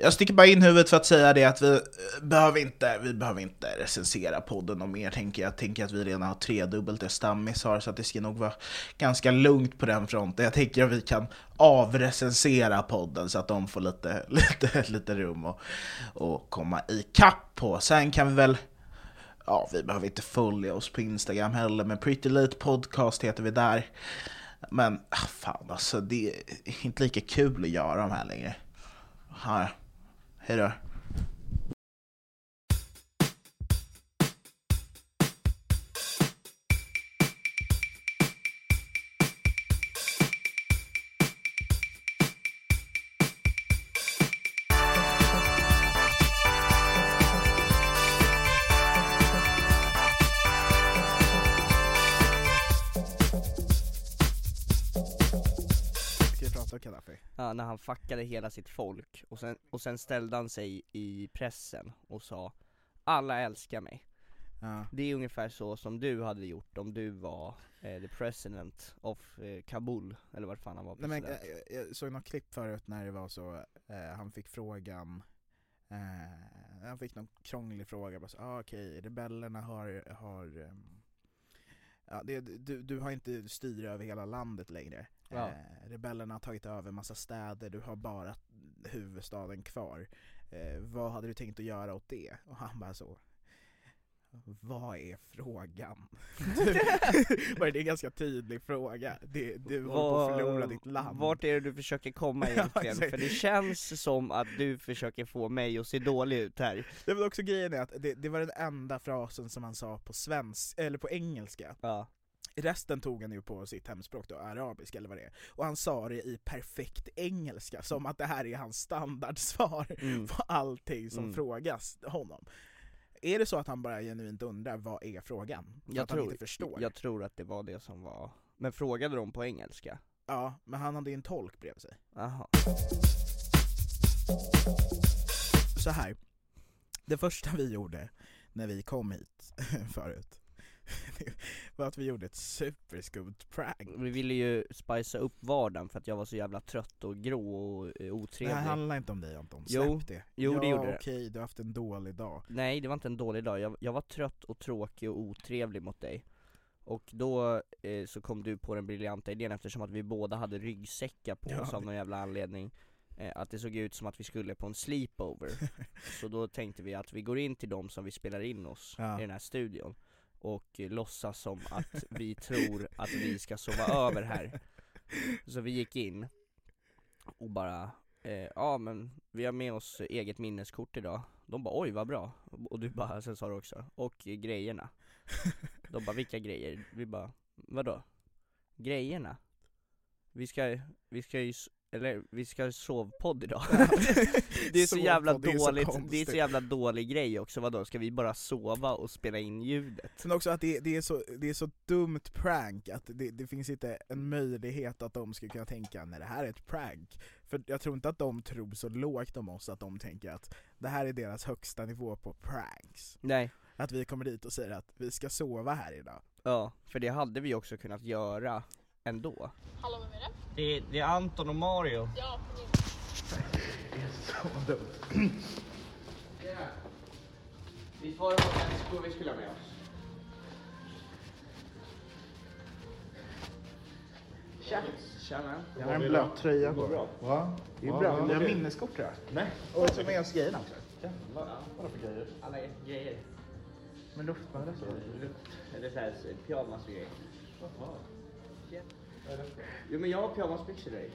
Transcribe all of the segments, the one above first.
Jag sticker bara in huvudet för att säga det att vi eh, behöver inte, vi behöver inte recensera podden och mer tänker jag. tänker att vi redan har tredubbelt det stammisar så att det ska nog vara ganska lugnt på den fronten. Jag tänker att vi kan avrecensera podden så att de får lite, lite, lite rum och, och komma ikapp på. Sen kan vi väl Ja, vi behöver inte följa oss på Instagram heller, men Pretty Late Podcast heter vi där. Men ah, fan alltså, det är inte lika kul att göra de här längre. Här. Hej då. När han fuckade hela sitt folk och sen, och sen ställde han sig i pressen och sa Alla älskar mig. Ja. Det är ungefär så som du hade gjort om du var eh, the president of eh, Kabul, eller vart fan han var Nej, men, eh, jag såg något klipp förut när det var så, eh, han fick frågan eh, Han fick någon krånglig fråga, bara så, ah, okej, rebellerna har, har ehm, ja, det, du, du har inte styre över hela landet längre Ja. eh, Rebellerna har tagit över massa städer, du har bara huvudstaden kvar eh, Vad hade du tänkt att göra åt det? Och han bara så vad är frågan? Bara, det är en ganska tydlig fråga. Det, du håller på att förlora ditt land. Vart är det du försöker komma egentligen? För det känns som att du försöker få mig att se dålig ut här Det var också grejen är att det, det var den enda frasen som han sa på svensk, eller på engelska. Ja, Resten tog han ju på sitt hemspråk då, arabiska eller vad det är. Och han sa det i perfekt engelska, som att det här är hans standardsvar Mm. på allting som Mm. frågas honom. Är det så att han bara genuint undrar, vad är frågan? Jag att han tror, inte förstår? jag tror att det var det som var Men frågade de på engelska? Ja, men han hade ju en tolk bredvid sig. Jaha så här. Det första vi gjorde när vi kom hit förut var att vi gjorde ett superskumt prank. Vi ville ju spicea upp vardagen för att jag var så jävla trött och grå och eh, Det otrevlig här handlar inte om dig Anton, Jo, släpp det. jo, ja, det gjorde det. okej, du har haft en dålig dag. Nej det var inte en dålig dag, jag, jag var trött och tråkig och otrevlig mot dig Och då eh, så kom du på den briljanta idén eftersom att vi båda hade ryggsäckar på Ja. oss av någon jävla anledning eh, Att det såg ut som att vi skulle på en sleepover Så då tänkte vi att vi går in till dem som vi spelar in oss Ja. i den här studion och låtsas som att vi tror att vi ska sova över här Så vi gick in och bara eh, Ja men vi har med oss eget minneskort idag De bara oj vad bra Och du bara, sen sa du också, och grejerna De bara vilka grejer? Vi bara, vadå? Grejerna? Vi ska, vi ska ju eller vi ska ha sovpodd idag Det är så jävla Sovpodd, det är så dåligt, det är så jävla dålig grej också, vadå? Ska vi bara sova och spela in ljudet? Sen också att det, det, är så, det är så dumt prank att det, det finns inte en möjlighet att de ska kunna tänka nej det här är ett prank. För jag tror inte att de tror så lågt om oss att de tänker att det här är deras högsta nivå på pranks. Nej, Att vi kommer dit och säger att vi ska sova här idag. ja, för det hade vi också kunnat göra ändå Hallå, vem är det? Det, det är Anton och Mario Ja, kom in. Visst var det väskor vi skulle ha med oss? Tja! Tjena! Jag har en blöt tröja på mig. Va? Det är bra. Vi har minneskort jag. Nej. Och så med oss grejerna också. Vadå för grejer? Alla grejer. Med luftmadrass och Eller såhär pyjamas och grejer. Jo men jag har pyjamasbyxor till dig.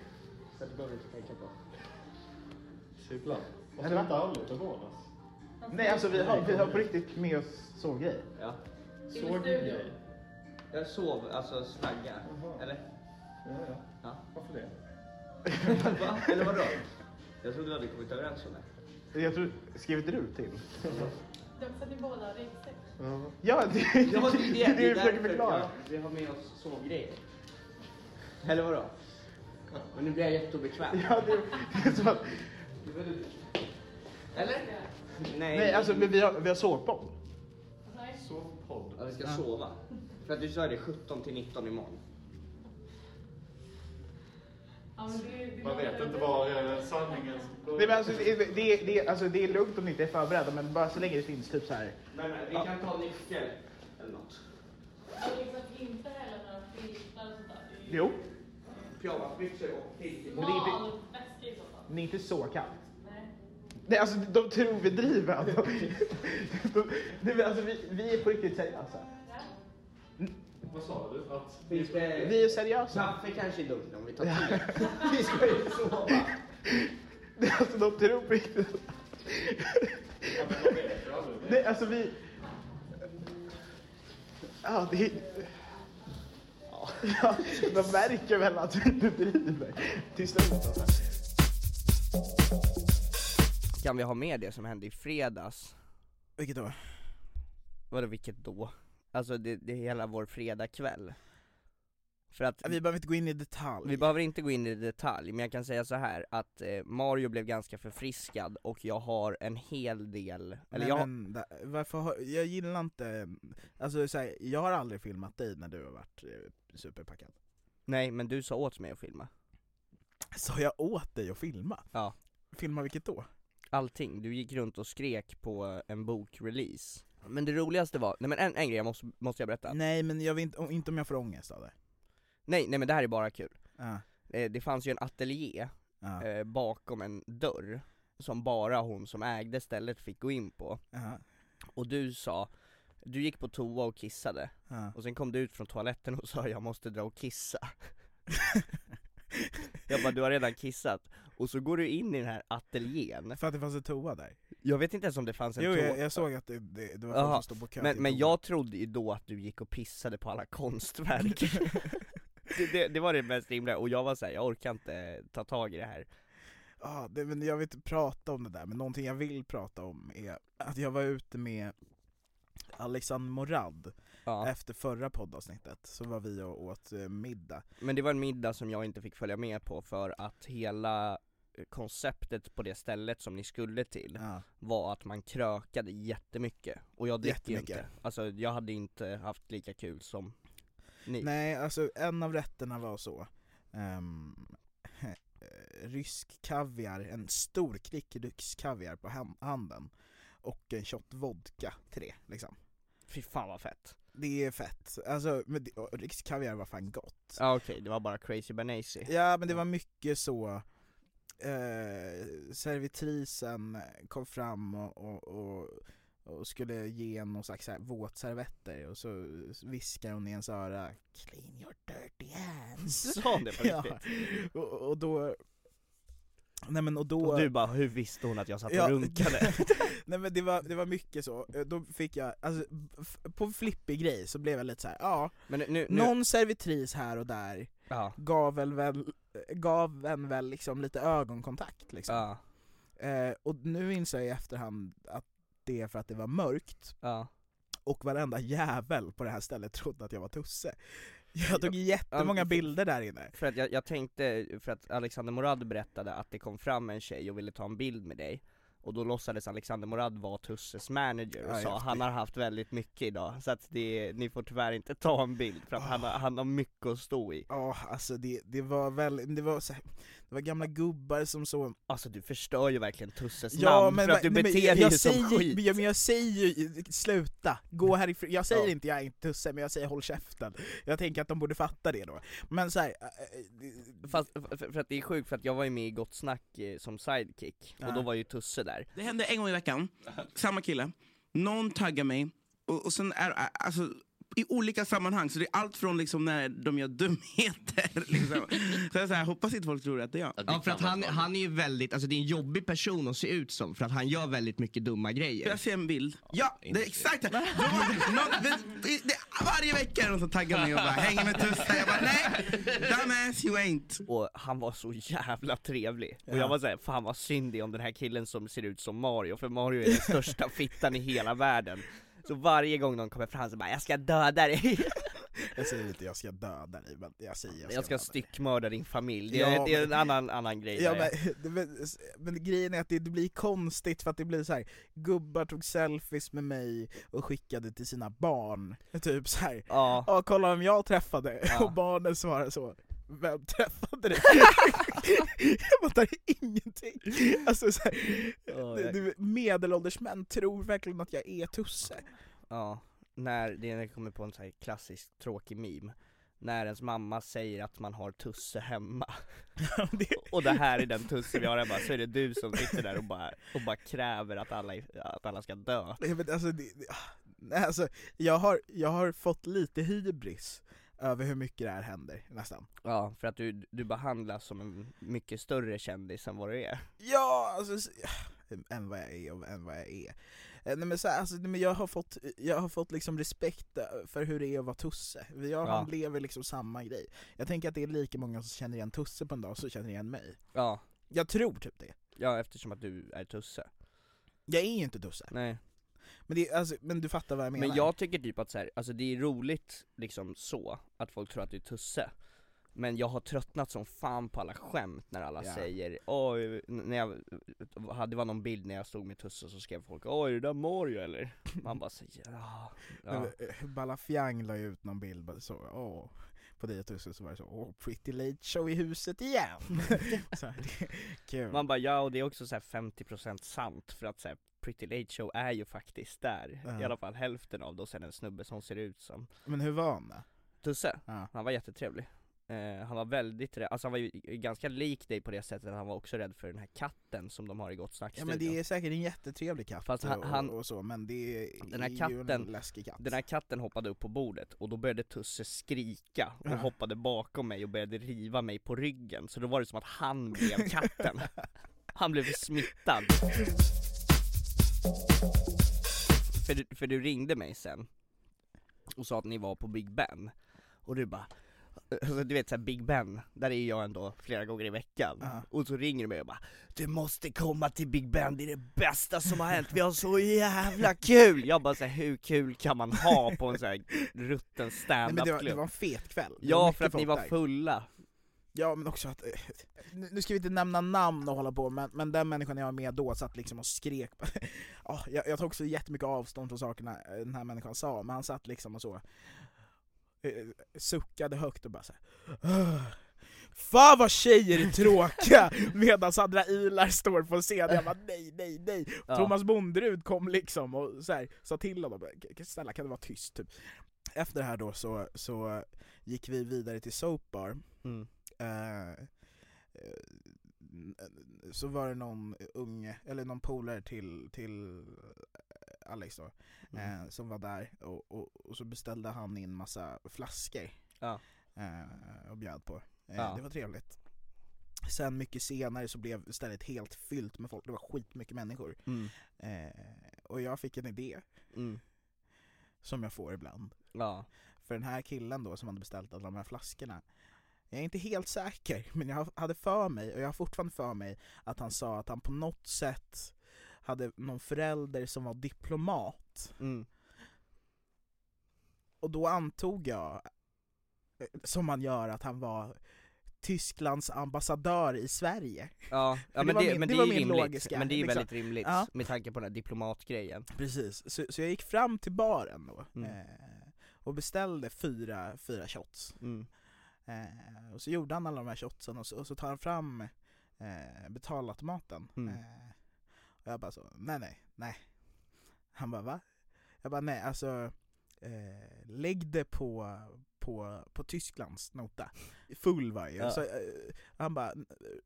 Så det behöver du inte tänka på. Cyklar. Och så inte aldrig till vardags. Nej alltså vi har, vi har på riktigt med oss sovgrejer. Ja. Såg grej. Jag sov, alltså slagga. Eller? Ja, ja. Ja. Varför det? Va? Eller vadå? Jag trodde vi hade kommit överens om det. Jag tror, skrev inte du till? Det är också att ni båda har ryggsäck. Ja, det, är det, det, du försöker förklara. Vi har med oss sovgrejer. Eller vadå? Men nu blir jag jätteobekväm. Ja, det, det är att, Eller? Nej. nej alltså men vi har, vi har sovpodd. Nej. Sovpodd. Ja, vi ska sova. För att du sa det 17 till 19 imorgon. Ja, men det, det Man vet inte var eh, sanningen Nej, men alltså, det, det, det, alltså, det är lugnt om ni inte är förberedda men bara så länge det finns typ så här. Men eh, vi kan ta nyckel eller något. är liksom inte heller några filtar och sånt där. Jo, Pyjamasbyxor och till. Men det är inte- i så fall. det är inte så kallt. Nej. Nej, alltså de tror vi driver. Alltså. De, nej, men, alltså, vi, vi är på riktigt seriösa. Vad sa du? Att... Finns det... Vi är seriösa. Kaffe kanske är dumt om vi tar te. vi ska ju sova. Nej, Alltså, de tror på riktigt. Ja, men man vet ju aldrig. Nej, alltså vi... Ja, det... Ja, de märker väl att vi inte driver. Till slut alltså. Kan vi ha med det som hände i fredags? Vilket då? Vadå vilket då? Alltså det, det är hela vår fredagkväll. För att Vi behöver inte gå in i detalj. Vi behöver inte gå in i detalj, men jag kan säga så här att eh, Mario blev ganska förfriskad och jag har en hel del, eller Nej, jag, men, da- varför har, jag gillar inte, alltså så här, jag har aldrig filmat dig när du har varit eh, superpackad. nej men du sa åt mig att filma. Sa jag åt dig att filma? Ja. Filma vilket då? Allting, du gick runt och skrek på en bokrelease. Men det roligaste var, nej men en, en grej jag måste, måste jag berätta. Nej men jag vet inte, inte om jag får ångest av det. Nej, nej men det här är bara kul. Ja, Eh, det fanns ju en ateljé ja, eh, bakom en dörr, som bara hon som ägde stället fick gå in på. ja, Och du sa, du gick på toa och kissade, och sen kom du ut från toaletten och sa jag måste dra och kissa. jag bara, du har redan kissat. Och så går du in i den här ateljén. För att det fanns en toa där? Jag vet inte ens om det fanns en Jo toa. jag, jag såg att det, det, det var folk som stod på kö men, men jag trodde ju då att du gick och pissade på alla konstverk. det, det, var det mest rimliga, och jag var såhär, jag orkar inte ta tag i det här. Ja, det, men jag vill inte prata om det där, men någonting jag vill prata om är att jag var ute med Alexander Morad Ja. efter förra poddavsnittet, så var vi och åt eh, middag. Men det var en middag som jag inte fick följa med på för att hela eh, konceptet på det stället som ni skulle till Ja. var att man krökade jättemycket, och jag dricker inte. Alltså jag hade inte haft lika kul som ni. Nej, alltså en av rätterna var så, ehm, rysk kaviar, en stor klick rysk kaviar på handen och en shot vodka till det liksom. Fy fan vad fett. Det är fett, alltså men rysk kaviar var fan gott. Ja okej, det var bara crazy banasi. Ja men det var mycket så, eh, servitrisen kom fram och, och, och, och skulle ge en någon slags våtservetter och så viskade hon i ens öra 'Clean your dirty hands' Sa hon det på Ja, riktigt? och, och då Nej men och då Och du bara, hur visste hon att jag satt och Ja. runkade? Nej men det var, det var mycket så, då fick jag, alltså på flippig grej så blev jag lite så här, ja, Men nu, nu någon servitris här och där ja. gav väl, väl, gav en väl liksom lite ögonkontakt liksom. Ja, Eh, och nu inser jag i efterhand att det är för att det var mörkt, ja. och varenda jävel på det här stället trodde att jag var Tusse. Jag tog jättemånga bilder där inne. För att jag, jag tänkte, för att Alexander Morad berättade att det kom fram en tjej och ville ta en bild med dig och då låtsades Alexander Morad vara Tusses manager och Ja, sa han har haft väldigt mycket idag, så att det, ni får tyvärr inte ta en bild för att han, har, han har mycket att stå i Ja, alltså det, det var väl, det var, så här, det var gamla gubbar som så Alltså du förstör ju verkligen Tusses Ja namn men, för att du nej, beter jag, dig jag som säger, skit ja, men jag säger ju, sluta, gå härifrån, jag säger Ja. inte jag är inte Tusse, men jag säger håll käften. Jag tänker att de borde fatta det då. Men så här, äh, äh, Fast, för, för att det är sjukt för att jag var ju med i Gott Snack eh, som sidekick, och då Ja. var ju Tusse där Det hände en gång i veckan, samma kille, någon taggar mig, och, och sen är alltså i olika sammanhang, så det är allt från liksom när de gör dumheter, liksom. så jag så här, hoppas inte folk tror att det är jag. Ja för att han, han är ju väldigt, alltså det är en jobbig person att se ut som för att han gör väldigt mycket dumma Får grejer. jag se en bild? Ja, det är exakt det. Det, varje vecka är det någon som taggar mig och bara hänger med Tusse. Jag bara nej, dumbass you ain't. och han var så jävla trevlig. Och Ja. jag var såhär, fan vad synd det är om den här killen som ser ut som Mario, för Mario är den största fittan i hela världen. Så varje gång någon kommer fram så bara 'Jag ska döda dig' jag säger inte jag ska döda dig, men jag säger jag ska, Jag ska styckmörda din familj, det Ja, är, det är en annan, annan grej Ja, men, men, men grejen är att det, det blir konstigt för att det blir så här. gubbar tog selfies med mig och skickade till sina barn, typ så här. Ja, Ja kolla vem jag träffade, Ja. och barnen svarar så vem träffade du? jag fattar ingenting! Alltså så här, det- jag- det- medelålders män tror verkligen att jag är Tusse. ja, när, det kommer på en sån här klassisk tråkig meme när ens mamma säger att man har Tusse hemma, och det här är den Tusse vi har hemma, så är det du som sitter där och bara, och bara kräver att alla, att alla ska dö Nej, men alltså, det, alltså, jag, har, jag har fått lite hybris över hur mycket det här händer, nästan. Ja, för att du, du behandlas som en mycket större kändis än vad du är Ja, alltså, än vad jag är och än vad jag är. Eh, Nej, men så, här, alltså, nej, men jag, har fått, jag har fått liksom respekt eh, för hur det är att vara Tusse. Jag, Ja. Han lever liksom samma grej. Jag tänker att det är lika många som känner igen Tusse på en dag som känner igen mig. Ja, Jag tror typ det. ja eftersom att du är Tusse Jag är ju inte Tusse. Nej Men, det, alltså, men du fattar vad jag menar. Men jag tycker typ att så här, alltså det är roligt liksom så, att folk tror att du är Tusse Men jag har tröttnat som fan på alla skämt när alla Ja. säger Oj, när jag, hade var någon bild när jag stod med Tusse så skrev folk Oj, är det där Mario eller? Man bara säger ja, ja. Ja. Balafiang la ju ut någon bild så, åh, på dig och så var det så, åh, pretty late show i huset igen. så här, det, kul. Man bara ja, och det är också så här 50% sant för att så här, Pretty Late Show är ju faktiskt där, Ja. i alla fall hälften av det och sen en snubbe som ser ut som Men hur var han då? Tusse, Ja. han var jättetrevlig eh, Han var väldigt rädd, alltså han var ju ganska lik dig på det sättet att han var också rädd för den här katten som de har i Gott Snack Ja men det är säkert en jättetrevlig katt Fast han- och, han- och så, men det är Den här ju katten- en läskig katt. Den här katten hoppade upp på bordet och då började Tusse skrika och Ja. hoppade bakom mig och började riva mig på ryggen. Så då var det som att han blev katten. Han blev smittad. För, du, för du ringde mig sen och sa att ni var på Big Ben. Och du bara Alltså, du vet såhär Big Ben, där är jag ändå flera gånger i veckan Ja. Och så ringer du mig och bara Du måste komma till Big Ben, det är det bästa som har hänt, vi har så jävla kul! Jag bara såhär, hur kul kan man ha på en sån här rutten men det, var, det standup-klubb? var en fet kväll. Ja, för att ni var där. fulla Ja men också att, eh, nu ska vi inte nämna namn och hålla på, men, men den människan jag var med då satt liksom och skrek ja, jag, jag tar också jättemycket avstånd från sakerna eh, den här människan sa, men han satt liksom och så suckade högt och bara så här, "Ugh, Fan vad tjejer är tråkiga! Medan Sandra Ilar står på scen, jag bara nej, nej, nej! Ja. Thomas Bonderud kom liksom och så här, sa till honom, "K- snälla kan du vara tyst? Typ. Efter det här då så, så gick vi vidare till Soap Bar, mm. Eh, eh, så var det någon unge, eller någon polare till, till Alex då, Mm. eh, som var där och, och, och så beställde han in massa flaskor Ja. eh, och bjöd på. Eh, Ja. Det var trevligt. Sen mycket senare så blev stället helt fyllt med folk, det var skitmycket människor. Mm. Eh, och jag fick en idé, Mm. som jag får ibland. Ja, För den här killen då som hade beställt alla de här flaskorna, jag är inte helt säker, men jag hade för mig, och jag har fortfarande för mig, att han sa att han på något sätt hade någon förälder som var diplomat. Mm. Och då antog jag, eh, som man gör, att han var Tysklands ambassadör i Sverige. Ja, ja men, det, min- men det, var är rimligt, logiska, men det är ju liksom. väldigt rimligt Ja. med tanke på den här diplomatgrejen. Precis, så, så jag gick fram till baren då, Mm. eh, och beställde fyra, fyra shots. Mm. Eh, och så gjorde han alla de här shotsen och så, och så tar han fram eh, betalautomaten. Mm. Eh, och jag bara så, nej nej, nej. Han bara va? Jag bara nej, alltså eh, lägg det på, på, på Tysklands nota. Full var. Ja. Så, eh, han bara,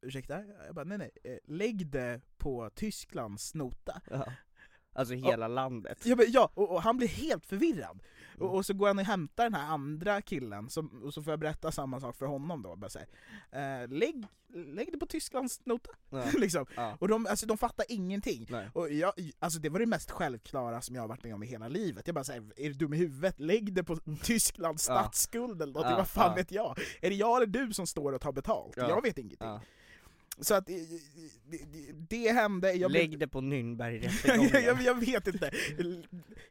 ursäkta? Jag bara nej nej, eh, lägg det på Tysklands nota. Ja. Alltså hela landet. Ja, men, ja och, och han blir helt förvirrad. Mm. Och, och så går han och hämtar den här andra killen, som, och så får jag berätta samma sak för honom då. Bara så här, eh, lägg, lägg det på Tysklands nota. Ja. liksom. Ja. Och de, alltså, de fattar ingenting. Nej. Och jag, alltså, det var det mest självklara som jag har varit med om i hela livet. Jag bara säger, är du dum i huvudet? Lägg det på Tysklands Ja. statsskuld eller något, Ja, vad fan ja. vet jag? Är det jag eller du som står och tar betalt? Ja. Jag vet ingenting. Så att det, det, hände, jag Lägg det på jag, Nürnbergrättegången. jag, jag vet inte.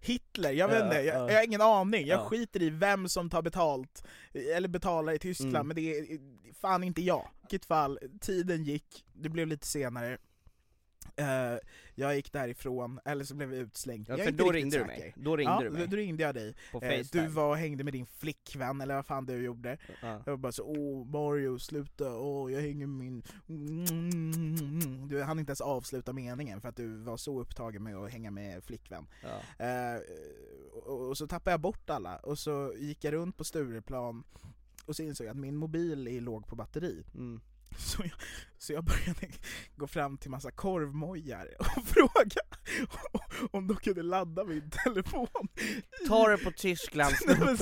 Hitler, jag vet inte, jag, ja. jag har ingen aning. Jag Ja. skiter i vem som tar betalt, eller betalar i Tyskland, Mm. men det är fan inte jag. I vilket fall, tiden gick, det blev lite senare. Eh, jag gick därifrån, eller så blev jag utslängd. Ja, jag är för inte då ringde du säker. mig. Då ringde ja, du mig. då ringde jag dig. På Facetime. du var och hängde med din flickvän, eller vad fan du gjorde. Ja. Jag var bara så åh Mario sluta, åh jag hänger med min... Du hann inte ens avsluta meningen för att du var så upptagen med att hänga med flickvän. Eh, och, och så tappade jag bort alla, och så gick jag runt på Stureplan och så insåg jag att min mobil är låg på batteri. Mm. Så jag, så jag började gå fram till massa korvmojar och fråga om de kunde ladda min telefon. Ta det på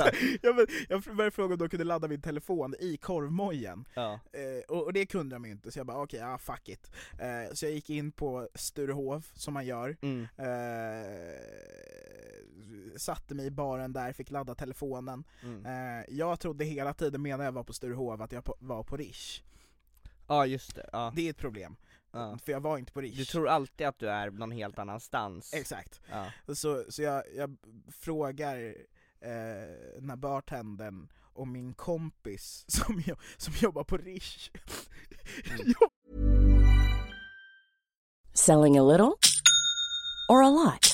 här, jag, jag började fråga om de kunde ladda min telefon i korvmojen. Ja. Eh, och, och det kunde de ju inte, så jag bara okej, ja fuck it. Eh, så jag gick in på Sturehof, som man gör, Mm. eh, satte mig i baren där, fick ladda telefonen. Mm. Eh, jag trodde hela tiden medan jag var på Sturehof att jag på, var på Rish. Ja just det, ja. Det är ett problem, ja. för jag var inte på Rish. Du tror alltid att du är någon helt annanstans. Exakt. Ja. Så, så jag, jag frågar eh, den här bartendern om min kompis som, jo- som jobbar på Rish. Selling a little or a lot?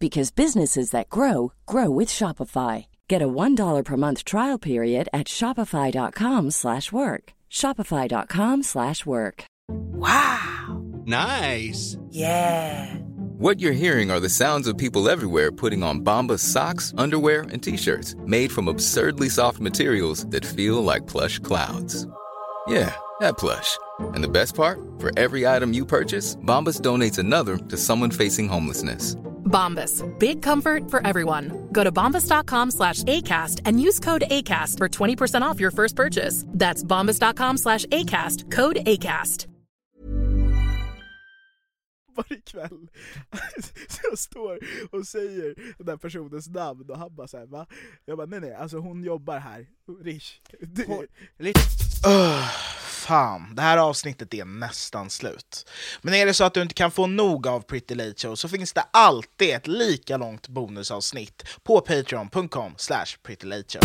because businesses that grow grow with Shopify. Get a $1 per month trial period at Shopify.com slash work. Shopify.com slash work. Wow. Nice. Yeah. What you're hearing are the sounds of people everywhere putting on Bombas socks, underwear, and t-shirts made from absurdly soft materials that feel like plush clouds. Yeah, that plush. And the best part? For every item you purchase, Bombas donates another to someone facing homelessness. Bombas. Big comfort for everyone. Go to bombas.com slash ACAST and use code ACAST for 20% off your first purchase. That's bombas.com slash ACAST. Code ACAST. varje kväll. Så jag står och säger den där personens namn och han bara såhär va? Jag bara nej nej, alltså hon jobbar här, Rish. Det, Öh, fan, det här avsnittet är nästan slut. Men är det så att du inte kan få nog av Pretty Late Show så finns det alltid ett lika långt bonusavsnitt på patreon.com slash prettylateshow.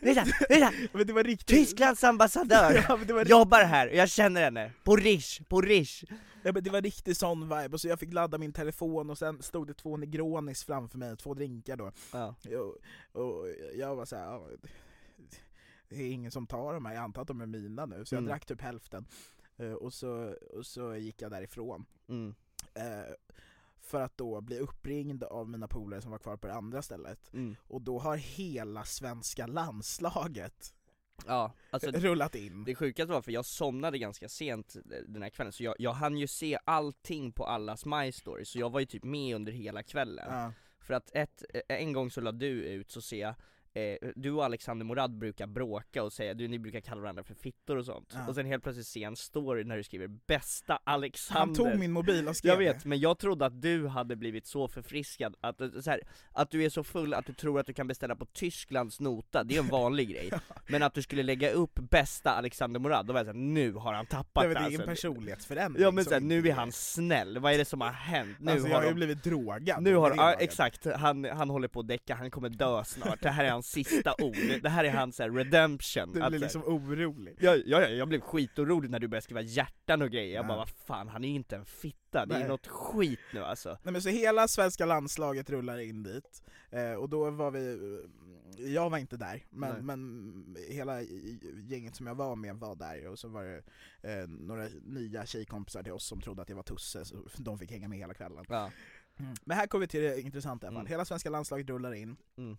Vänta, vänta! men det var riktigt... Tysklands ambassadör Ja, var jobbar här och jag känner henne. På Rish, på Rish. Ja, men det var riktigt sån vibe, och så jag fick ladda min telefon och sen stod det två Negronis framför mig, två drinkar då. Ja. Och, och jag var såhär, ja, det är ingen som tar de här, jag antar att de är mina nu, så jag Mm. drack typ hälften. Eh, Och så, och så gick jag därifrån. Mm. Eh, för att då bli uppringd av mina polare som var kvar på det andra stället. Mm. Och då har hela svenska landslaget Ja, alltså rullat in. Det sjukaste var för jag somnade ganska sent den här kvällen, så jag, jag hann ju se allting på allas My Story, så jag var ju typ med under hela kvällen. Ja. För att ett, en gång så la du ut, så ser jag Eh, du och Alexander Morad brukar bråka och säga, du, ni brukar kalla varandra för fittor och sånt. Ja. Och sen helt plötsligt jag en story när du skriver 'Bästa Alexander' Han tog min mobil och skrev Jag vet, men jag trodde att du hade blivit så förfriskad, att, eh, så här, att du är så full att du tror att du kan beställa på Tysklands nota, det är en vanlig grej. Men att du skulle lägga upp 'Bästa Alexander Morad' då var jag såhär, nu har han tappat Nej, men det är alltså. en personlighetsförändring Ja men såhär, nu är han snäll, vad är det som har hänt? Nu Alltså, jag har har ju blivit drogad Nu har, det ja, exakt, han, han håller på att däcka, han kommer dö snart, det här är hans sista ord, det här är hans så här, redemption Du Att, blir här- liksom orolig. Ja, ja, ja, jag blev skitorolig när du började skriva hjärtan och grejer, jag Ja. bara vad fan, han är ju inte en fitta, det är Nej. något skit nu alltså Nej men så hela svenska landslaget rullar in dit, eh, och då var vi, jag var inte där, men, Nej. men hela gänget som jag var med var där, och så var det eh, några nya tjejkompisar till oss som trodde att jag var Tusse, så de fick hänga med hela kvällen. Ja. Men här kommer vi till det intressanta i alla fall, Mm. hela svenska landslaget rullar in, Mm.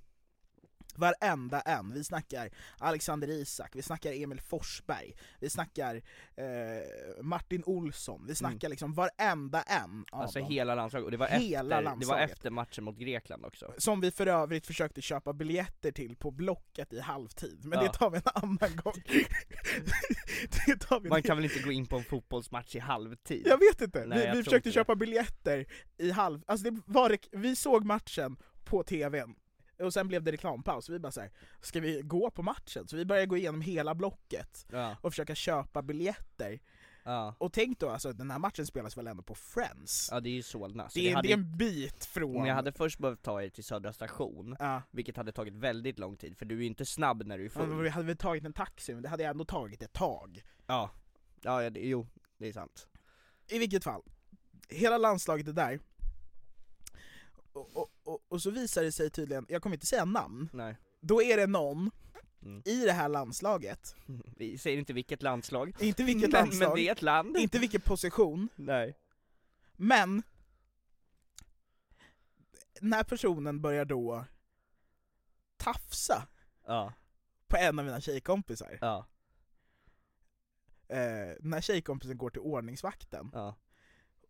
Varenda en, vi snackar Alexander Isak, vi snackar Emil Forsberg, vi snackar eh, Martin Olsson, vi snackar liksom varenda en av Alltså dem. hela landslaget, och det var, Hela efter, det var efter matchen mot Grekland också Som vi för övrigt försökte köpa biljetter till på Blocket i halvtid, men Ja. det tar vi en annan gång. det tar vi Man kan väl inte gå in på en fotbollsmatch i halvtid? Jag vet inte, Nej, vi, vi försökte inte köpa biljetter i halv... Alltså det var, vi såg matchen på tvn, och sen blev det reklampaus, vi bara såhär, ska vi gå på matchen? Så vi började gå igenom hela blocket Ja, och försöka köpa biljetter. ja, Och tänk då, alltså den här matchen spelas väl ändå på Friends? ja det är ju Solna, så det, är, hade det är en bit från... Men jag hade först behövt ta er till Södra station, Ja. vilket hade tagit väldigt lång tid, för du är ju inte snabb när du är Ja, full vi hade väl tagit en taxi, men det hade ändå tagit ett tag. Ja, ja, ja det, jo, det är sant I vilket fall, hela landslaget är där. Och, och, och, och så visar det sig tydligen, jag kommer inte säga namn, Nej. Då är det någon Mm. i det här landslaget, Vi säger inte vilket landslag. Inte vilket men, landslag, men det är ett land. Inte vilken position, Nej. Men den här personen börjar då tafsa Ja, på en av mina tjejkompisar. ja, Eh, den här tjejkompisen går till ordningsvakten, ja.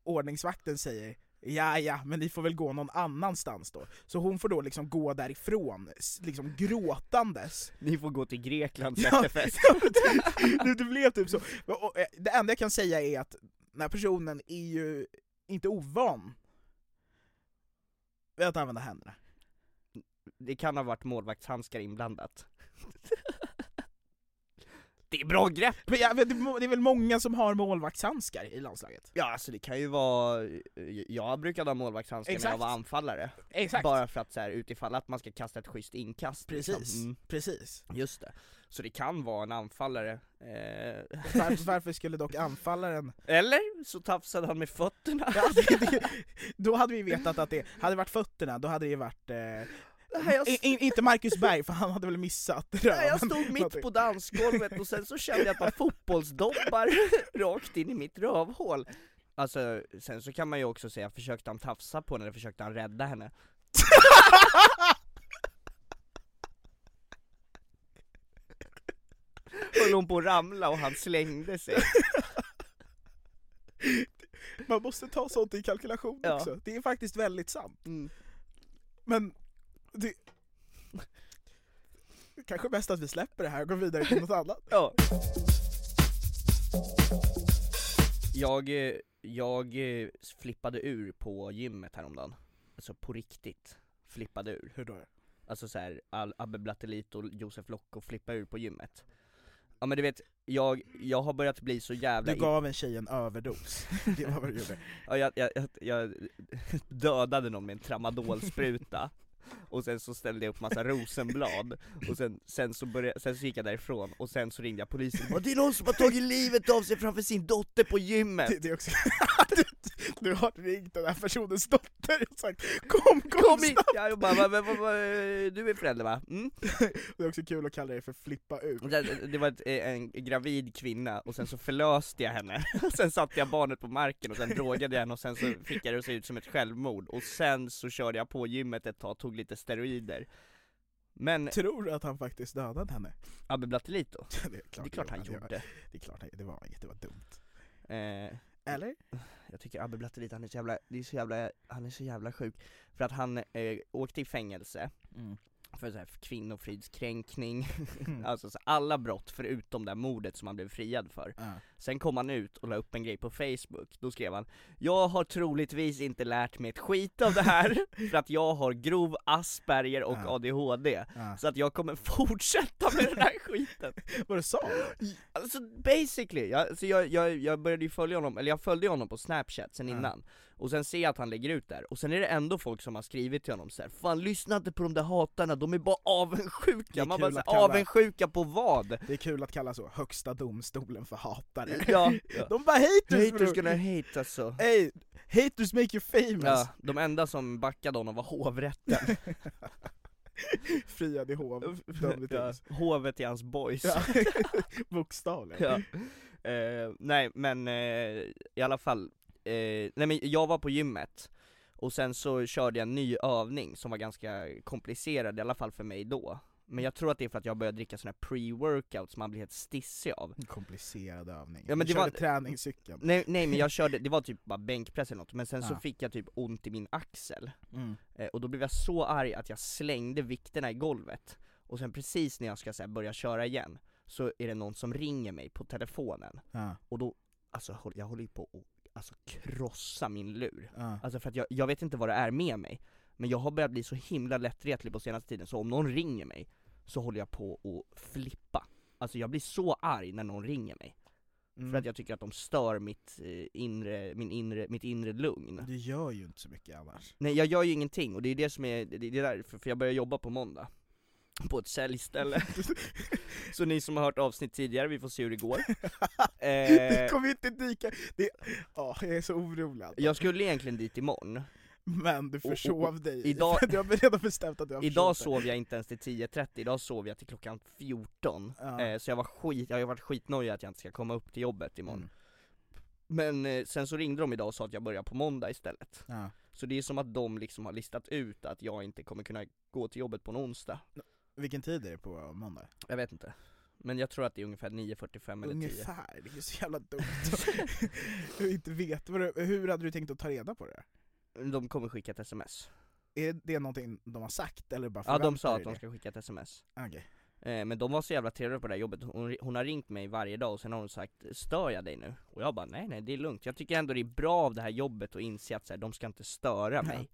Ordningsvakten säger Ja, ja, men ni får väl gå någon annanstans då. Så hon får då liksom gå därifrån, liksom gråtandes. Ni får gå till Greklands Ja, efterfest ja, men det, blev typ så. Och, eh, det enda jag kan säga är att den här personen är ju inte ovan vid att använda händerna. Det kan ha varit målvaktshandskar inblandat Det är bra grepp! Men ja, det, är väl många som har målvaktshandskar i landslaget? Ja alltså det kan ju vara, jag brukade ha målvaktshandskar när jag Exakt. var anfall Exakt. Bara för att så här, utifall att man ska kasta ett schysst inkast Precis, liksom. mm, precis. Just det, så det kan vara en anfallare eh, Varför, varför skulle dock anfallaren... Eller så tafsade han med fötterna Ja, det, det, då hade vi vetat att det, hade det varit fötterna, då hade det varit... Eh, jag, i, i, inte Marcus Berg, för han hade väl missat röven. jag stod mitt på dansgolvet och sen så kände jag ett par fotbollsdobbar rakt in i mitt rövhål Alltså, sen så kan man ju också säga, försökte han tafsa på henne eller försökte han rädda henne? Höll hon på att ramla och han slängde sig Man måste ta sånt i kalkylation Ja. också, det är faktiskt väldigt sant. Mm. Men, det... Kanske bäst att vi släpper det här och går vidare till något annat. Ja. Jag, eh, jag eh, flippade ur på gymmet häromdagen. Alltså på riktigt. Flippade ur. Hur då? Alltså såhär, Abbe Blattelit och Josef Locke flippa ur på gymmet. Ja men du vet, jag, jag har börjat bli så jävla... Du gav en tjej en överdos, det var vad du gjorde. Ja, jag, jag, jag, jag dödade någon med en tramadolspruta och sen så ställde jag upp massa rosenblad, och sen, sen, så började, sen så gick jag därifrån, och sen så ringde jag polisen och bara, Det är någon som har tagit livet av sig framför sin dotter på gymmet! Det, det är också... du, har ringt den här personens dotter och sagt Kom, kom, Kom hit! Ja, jag bara, va, va, va, du är förälder va? Mm? Det är också kul att kalla dig för flippa ut. Det, det var ett, en gravid kvinna, och sen så förlöste jag henne, sen satte jag barnet på marken och sen drogade jag henne och sen så fick jag det att se ut som ett självmord, och sen så körde jag på gymmet ett tag, tog lite steroider Men Tror du att han faktiskt dödade henne? Abbe Blattelito, det är klart, det är klart han det var- gjorde. Det är klart, det var inget, det var dumt. Eh, Eller? Jag tycker Abbe Blattelito, han är så jävla, det är så jävla, han är så jävla sjuk. För att han eh, åkte i fängelse Mm. För så här kvinnofridskränkning, Mm. alltså så alla brott förutom det här mordet som han blev friad för. Ja. Sen kom han ut och la upp en grej på Facebook, då skrev han Jag har troligtvis inte lärt mig ett skit av det här, för att jag har grov Asperger och Ja. ADHD, så att jag kommer fortsätta med den här skiten Vad du sa? Alltså basically, jag, alltså jag, jag, jag började ju följa honom, eller jag följde honom på snapchat sen innan Och sen ser jag att han lägger ut där, och sen är det ändå folk som har skrivit till honom så här, Fan lyssna inte på de där hatarna, de är bara Det är avundsjuka, man bara kalla- avundsjuka på vad? Det är kul att kalla så högsta domstolen för hatare. Ja, ja. De bara haters, Haters gonna hate alltså Hey, haters make you famous! Ja, de enda som backade honom var hovrätten Friad i hov, till. ja, Hovet i hans boys Ja. Bokstavligen. ja. Eh, nej men eh, i alla fall, eh, nej men jag var på gymmet och sen så körde jag en ny övning som var ganska komplicerad i alla fall för mig då Men jag tror att det är för att jag började dricka sån här pre-workout som man blir helt stissig av Komplicerad övning. Ja, men du det var- körde träningscykeln. Nej, nej men jag körde, det var typ bara bänkpress eller något, men sen så Ja. fick jag typ ont i min axel Mm. eh, Och då blev jag så arg att jag slängde vikterna i golvet Och sen precis när jag ska så här, börja köra igen, så är det någon som ringer mig på telefonen Ja. Och då, alltså jag håller ju på att alltså, krossa min lur Ja. Alltså för att jag, jag vet inte vad det är med mig Men jag har börjat bli så himla lättretlig på senaste tiden, så om någon ringer mig så håller jag på att flippa Alltså jag blir så arg när någon ringer mig Mm. För att jag tycker att de stör mitt eh, inre, min inre, mitt inre lugn Du gör ju inte så mycket annars. Nej jag gör ju ingenting, och det är det som är, det är därför, för jag börjar jobba på måndag På ett säljställe. Så ni som har hört avsnitt tidigare, vi får se hur det går. Det eh, kommer ju inte dyka, det, ja, jag är så orolig. Alltså. Jag skulle egentligen dit imorgon. Men du Och- och- försov och dig, idag- du har redan bestämt att du har Idag sov jag inte ens till 10.30, idag sov jag till klockan 14 Ja. eh, Så jag var skit, jag har varit skitnöjd att jag inte ska komma upp till jobbet imorgon. Mm. Men eh, sen så ringde de idag och sa att jag börjar på måndag istället. Ja. Så det är som att de liksom har listat ut att jag inte kommer kunna gå till jobbet på en onsdag Vilken tid är det på måndag? Jag vet inte. Men jag tror att det är ungefär 9.45 eller 10 Ungefär, det är så jävla dumt. Du inte vet, vad hur hade du tänkt att ta reda på det? De kommer skicka ett sms. Är det någonting de har sagt eller bara Ja de sa att de ska skicka ett sms. Okej. eh, Men de var så jävla trevliga på det här jobbet, hon, hon har ringt mig varje dag och sen har hon sagt 'Stör jag dig nu?' Och jag bara 'Nej nej det är lugnt' Jag tycker ändå det är bra av det här jobbet att inse att så här, de ska inte störa mig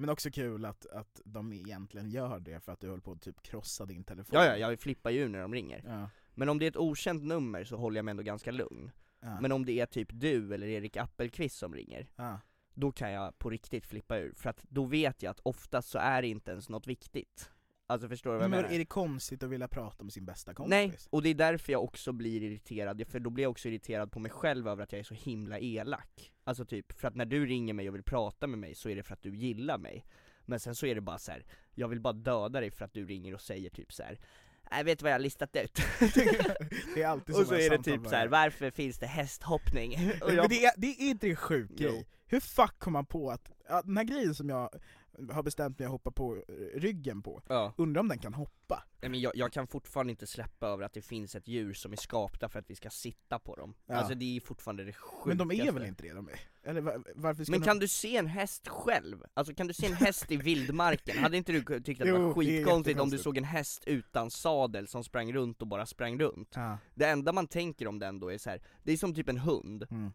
Men också kul att, att de egentligen gör det för att du höll på att typ krossa din telefon Ja ja, jag flippar ju när de ringer Ja. Men om det är ett okänt nummer så håller jag mig ändå ganska lugn Ja. Men om det är typ du eller Erik Appelqvist som ringer Ja. Då kan jag på riktigt flippa ur, för att då vet jag att oftast så är det inte ens något viktigt Alltså förstår du vad jag Men menar? är det konstigt att vilja prata med sin bästa kompis? Nej, och det är därför jag också blir irriterad, för då blir jag också irriterad på mig själv över att jag är så himla elak Alltså typ, för att när du ringer mig och vill prata med mig så är det för att du gillar mig Men sen så är det bara så här. jag vill bara döda dig för att du ringer och säger typ så här. Jag vet vad jag har listat ut Det är alltid så Och så är det typ så här. varför finns det hästhoppning? Jag, det är, det är inte en sjuk grej. Hur fuck kom man på att, ja, den här grejen som jag har bestämt mig att hoppa på eh, ryggen på, ja. undrar om den kan hoppa? Nej, men jag, jag kan fortfarande inte släppa över att det finns ett djur som är skapta för att vi ska sitta på dem Ja. Alltså det är fortfarande det sjukaste Men de är väl inte det? De är, eller va- varför ska Men de... kan du se en häst själv? Alltså kan du se en häst i vildmarken? Hade inte du tyckt att det Jo, var det är skitkonstigt om du såg en häst utan sadel som sprang runt och bara sprang runt? Ja. Det enda man tänker om den då är så här. det är som typ en hund Mm.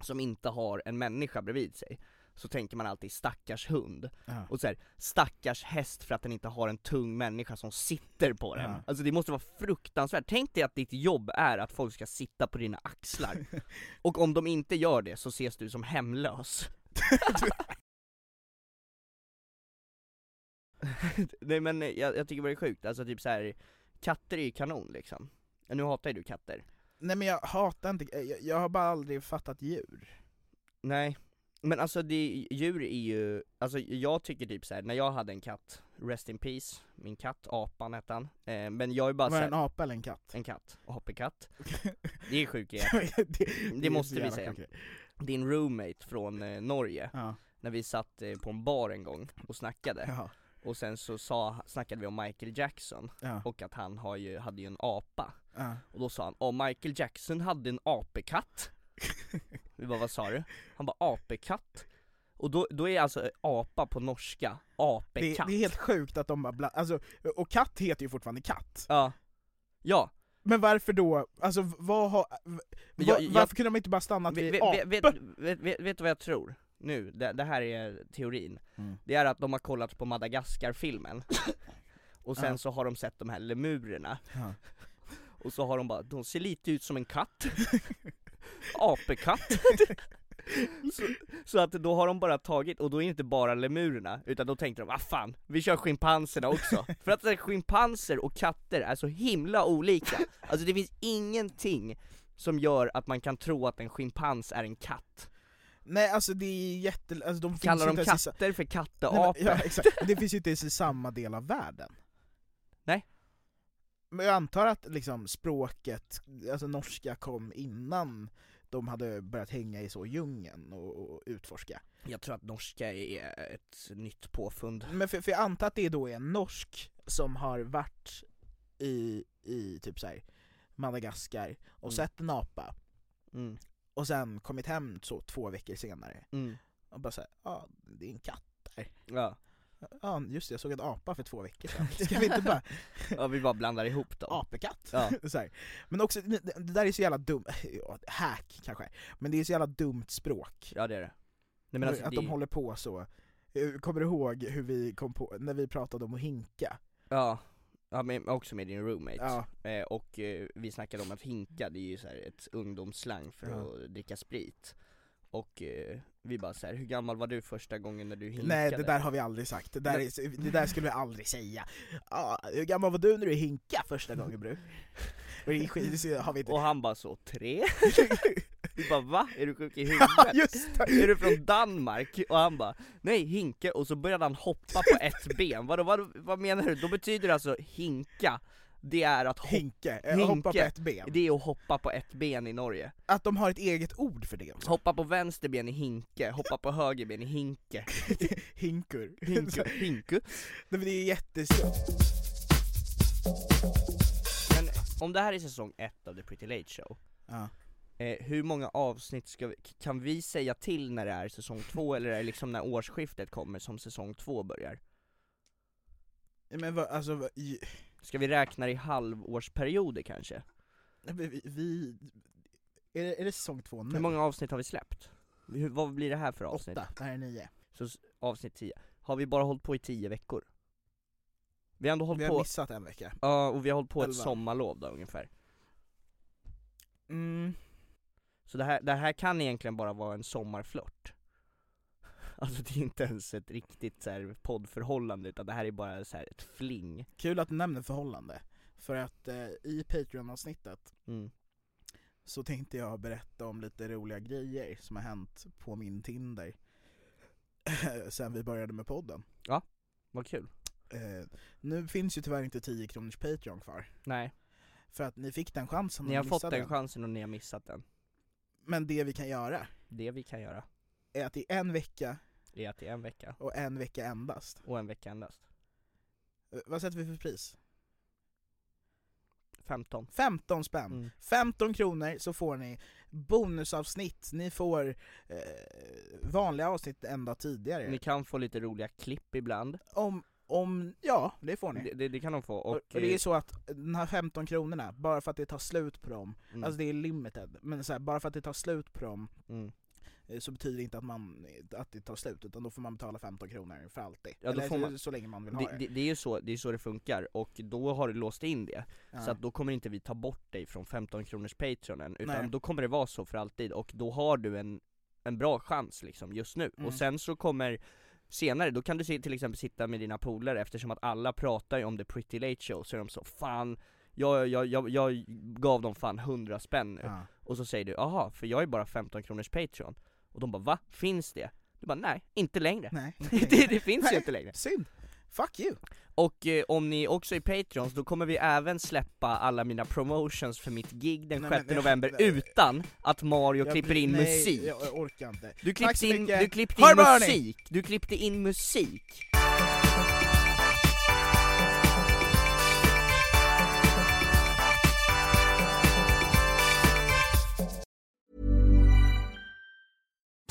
som inte har en människa bredvid sig så tänker man alltid stackars hund, Ja. och så här, stackars häst för att den inte har en tung människa som sitter på den. Ja. Alltså det måste vara fruktansvärt, tänk dig att ditt jobb är att folk ska sitta på dina axlar, och om de inte gör det så ses du som hemlös. Nej men jag, jag tycker det är sjukt, alltså typ så här. katter är ju kanon liksom. Nu hatar ju du katter. Nej men jag hatar inte, jag, jag har bara aldrig fattat djur. Nej, men alltså det, djur är ju, alltså jag tycker typ så här, när jag hade en katt, rest in peace, min katt, apan hette han, eh, men jag är bara Var det en apa eller en katt? en katt, hoppekatt, det är sjuk grej. det, Det är måste vi säga. sjukt. Din roommate från eh, Norge, Ja, när vi satt eh, på en bar en gång och snackade, ja. Och sen så sa, snackade vi om Michael Jackson, Ja. och att han har ju, hade ju en apa. Och då sa han, om Michael Jackson hade en apekatt Vi bara, vad sa du? Han bara, apekatt Och då, då är alltså apa på norska, Det, apekatt det är helt sjukt att de bara bland, alltså, och katt heter ju fortfarande katt. Ja, ja Men varför då, alltså vad har, v- Jag- jag- varför kunde de inte bara stannat Vet, vid vet, vet, vet, vet, vet du vad jag tror? Nu, det, det här är teorin Mm. Det är att de har kollat på Madagaskar-filmen Och sen Ja. så har de sett de här lemurerna Ja. Och så har de bara, de ser lite ut som en katt Apekatt. Så, så att då har de bara tagit, och då är det inte bara lemurerna, utan då tänkte de, ah fan, vi kör schimpanserna också. För att schimpanser och katter är så himla olika. Alltså det finns ingenting som gör att man kan tro att en schimpans är en katt. Nej alltså det är jätte, alltså de Kallar finns de inte ens i katter för katteapor? men, Ja exakt, det finns ju inte ens i samma del av världen. Men jag antar att liksom språket, alltså norska kom innan de hade börjat hänga i så djungeln och, och utforska. Jag tror att norska är ett nytt påfund Men för, för jag antar att det då är en norsk som har varit i, i typ såhär Madagaskar och Mm. sett en apa, mm. och sen kommit hem så två veckor senare Mm. och bara såhär, ja ah, det är en katt där. Ja. Ja just det, jag såg en apa för två veckor sedan. Ska vi inte bara ja, vi bara blandar ihop dem apekatt? Ja. Men också, det, där är så jävla dumt, hack kanske, men det är så jävla dumt språk. Ja det är det Nej, men alltså, att det... de håller på så. Eh, Kommer du ihåg hur vi kom på, när vi pratade om att hinka? Ja, ja men också med din roommate. Ja. Eh, och eh, vi snackade om att hinka, det är ju så ett ungdomsslang för Ja. att dricka sprit. Och eh, vi bara så här, hur gammal var du första gången när du hinkade? Nej det där har vi aldrig sagt, det där, är, det där skulle vi aldrig säga. Ah, hur gammal var du när du hinka första gången bror? Och han bara så, tre? vi bara va? Är du sjuk i huvudet? Ja. Är du från Danmark? Och han bara, nej hinka, och så började han hoppa på ett ben. Vad, vad, vad menar du? Då betyder det alltså hinka, det är att hoppa Hinke, eh, hoppa på ett ben. Det är att hoppa på ett ben i Norge. Att de har ett eget ord för det också. Hoppa på vänster ben i hinke, hoppa på höger ben i hinke. Hinkur. Hinku. Hinku. Nej, men det är jätteskumt. Men om det här är säsong ett av The Pretty Late Show, Ja. eh, hur många avsnitt ska vi, kan vi säga till när det är säsong två, eller är det liksom när årsskiftet kommer som säsong två börjar? Men vad, alltså, vad- i- Ska vi räkna i halvårsperioder kanske? vi, vi är, det, är det säsong två nu? Hur många avsnitt har vi släppt? Hur, vad blir det här för avsnitt? Åtta, det här är nio. Så avsnitt 10. Har vi bara hållit på i 10 veckor? Vi har ändå hållit Vi har på, missat en vecka. ja och vi har hållit på ett Elva. sommarlov då ungefär. Mm. Så det här, det här kan egentligen bara vara en sommarflört. Alltså det är inte ens ett riktigt så här poddförhållande utan det här är bara så ett fling. Kul att du nämner förhållande, för att eh, i Patreon-avsnittet Mm. så tänkte jag berätta om lite roliga grejer som har hänt på min Tinder sen vi började med podden. Vad kul. Eh, nu finns ju tyvärr inte 10 kronors Patreon kvar, Nej, för att ni fick den chansen ni och har fått den chansen och ni har missat den. Men det vi kan göra Det vi kan göra är att i en vecka är att det är en vecka, och en vecka endast, och en vecka endast. eh, vad sätter vi för pris? 15. 15 spänn! Mm. 15 kronor så får ni bonusavsnitt, ni får eh, vanliga avsnitt en dag tidigare. Ni kan få lite roliga klipp ibland. Om, om, ja det får ni. Det, det, det kan de få. Och, Och, det är eh, så att den här 15 kronorna, bara för att det tar slut på dem, mm, alltså det är limited, men så här, bara för att det tar slut på dem mm. Eh, så betyder det inte att, man, att det tar slut, utan då får man betala 15 kronor för alltid. Ja, då Eller får man- så länge man vill ha Det, det. det, är ju så det, är så det funkar, och då har du låst in det. Ja. Så att då kommer inte vi ta bort dig från 15 kronors Patreonen, utan Nej. då kommer det vara så för alltid, och då har du en, en bra chans liksom just nu. Mm. Och sen så kommer senare, då kan du till exempel sitta med dina polare eftersom att alla pratar ju om the pretty late show, så är de så 'Fan, jag, jag, jag, jag gav dem fan 100 spänn nu' Ja. Och så säger du 'Aha, för jag är bara 15 kronors Patreon' Och de bara 'Va? Finns det?' Du bara 'Nej, inte längre' Nej, det, det finns ju Nej. inte längre Synd! Fuck you! och eh, om ni också är Patreons, då kommer vi även släppa alla mina promotions för mitt gig den Nej, 6 men- november nej. utan att Mario Jag klipper in musik. Jag, jag orkar inte. Du klippte in, du klippte in musik, du klippte in musik.